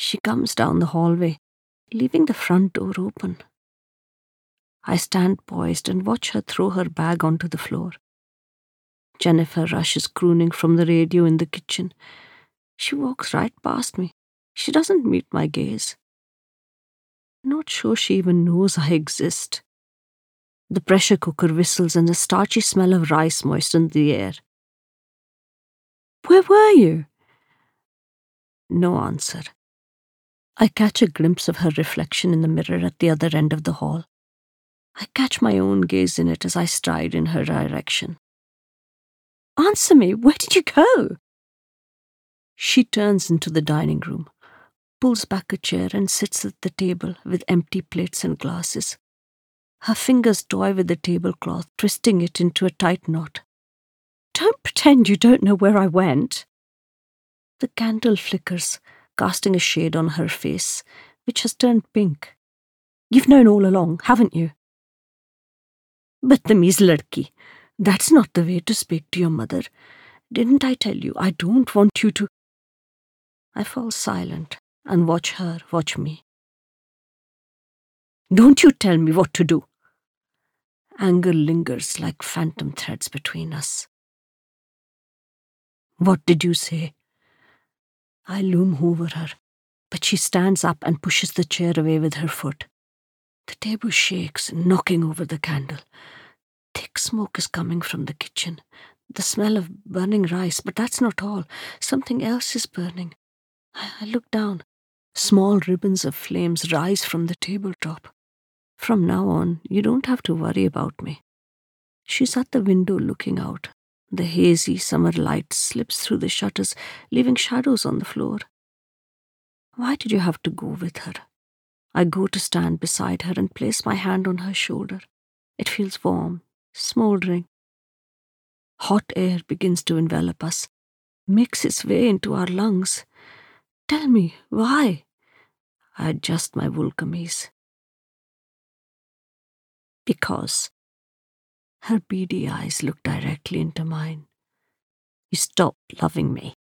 She comes down the hallway, leaving the front door open. I stand poised and watch her throw her bag onto the floor. Jennifer Rush's crooning from the radio in the kitchen. She walks right past me. She doesn't meet my gaze. Not sure she even knows I exist. The pressure cooker whistles and the starchy smell of rice moistens the air. Where were you? No answer. I catch a glimpse of her reflection in the mirror at the other end of the hall. I catch my own gaze in it as I stride in her direction. Answer me, where did you go? She turns into the dining room, pulls back a chair, and sits at the table with empty plates and glasses. Her fingers toy with the tablecloth, twisting it into a tight knot. Don't pretend you don't know where I went. The candle flickers, casting a shade on her face, which has turned pink. You've known all along, haven't you? Badtameez ladki, that's not the way to speak to your mother. Didn't I tell you I don't want you to? I fall silent and watch her watch me. Don't you tell me what to do. Anger lingers like phantom threads between us. What did you say? I loom over her, but she stands up and pushes the chair away with her foot. The table shakes, knocking over the candle. Thick smoke is coming from the kitchen. The smell of burning rice, but that's not all. Something else is burning. I look down. Small ribbons of flames rise from the tabletop. From now on, you don't have to worry about me. She's at the window looking out. The hazy summer light slips through the shutters, leaving shadows on the floor. Why did you have to go with her? I go to stand beside her and place my hand on her shoulder. It feels warm, smouldering. Hot air begins to envelop us, makes its way into our lungs. Tell me, why? I adjust my wool. Because. Her beady eyes looked directly into mine. You stopped loving me.